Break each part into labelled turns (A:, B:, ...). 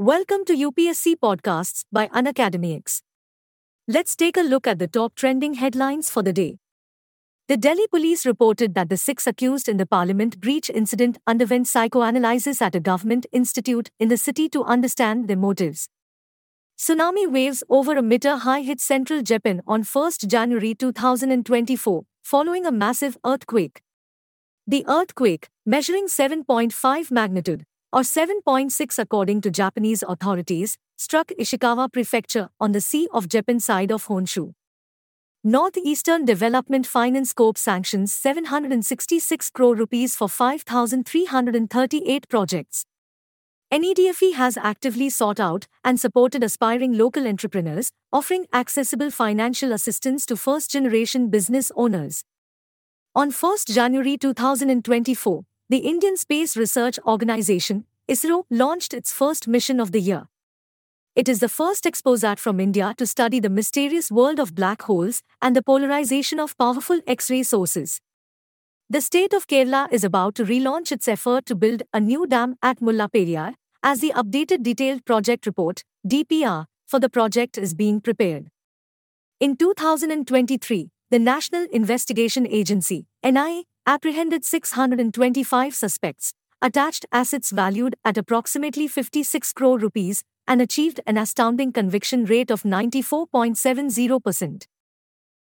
A: Welcome to UPSC Podcasts by Unacademy X. Let's take a look at the top trending headlines for the day. The Delhi police reported that the six accused in the parliament breach incident underwent psychoanalysis at a government institute in the city to understand their motives. Tsunami waves over a meter high hit central Japan on 1 January 2024, following a massive earthquake. The earthquake, measuring 7.5 magnitude, or 7.6 according to Japanese authorities, struck Ishikawa Prefecture on the Sea of Japan side of Honshu. Northeastern Development Finance Corp sanctions 766 crore rupees for 5,338 projects. NEDFi has actively sought out and supported aspiring local entrepreneurs, offering accessible financial assistance to first generation business owners. On 1 January 2024, the Indian Space Research Organization, ISRO, launched its first mission of the year. It is the first XPoSat from India to study the mysterious world of black holes and the polarization of powerful X ray sources. The state of Kerala is about to relaunch its effort to build a new dam at Mullaperiyar, as the updated detailed project report, DPR, for the project is being prepared. In 2023, the National Investigation Agency, NIA, apprehended 625 suspects, attached assets valued at approximately 56 crore rupees, and achieved an astounding conviction rate of 94.70%.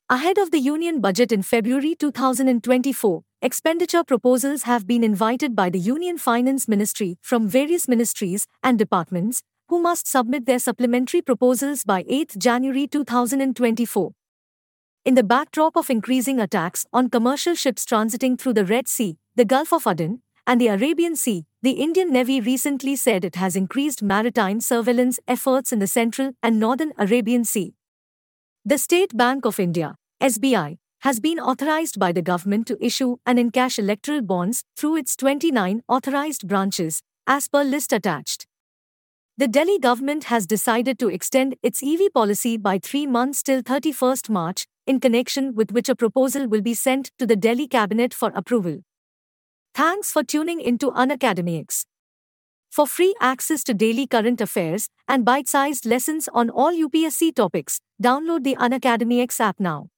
A: Ahead of the Union budget in February 2024, expenditure proposals have been invited by the Union Finance Ministry from various ministries and departments, who must submit their supplementary proposals by 8 January 2024. In the backdrop of increasing attacks on commercial ships transiting through the Red Sea, the Gulf of Aden, and the Arabian Sea, the Indian Navy recently said it has increased maritime surveillance efforts in the central and northern Arabian Sea. The State Bank of India, SBI, has been authorized by the government to issue and encash electoral bonds through its 29 authorized branches, as per list attached. The Delhi government has decided to extend its EV policy by three months till 31st March, in connection with which a proposal will be sent to the Delhi Cabinet for approval. Thanks for tuning into Unacademy X. For free access to daily current affairs and bite sized lessons on all UPSC topics, download the Unacademy X app now.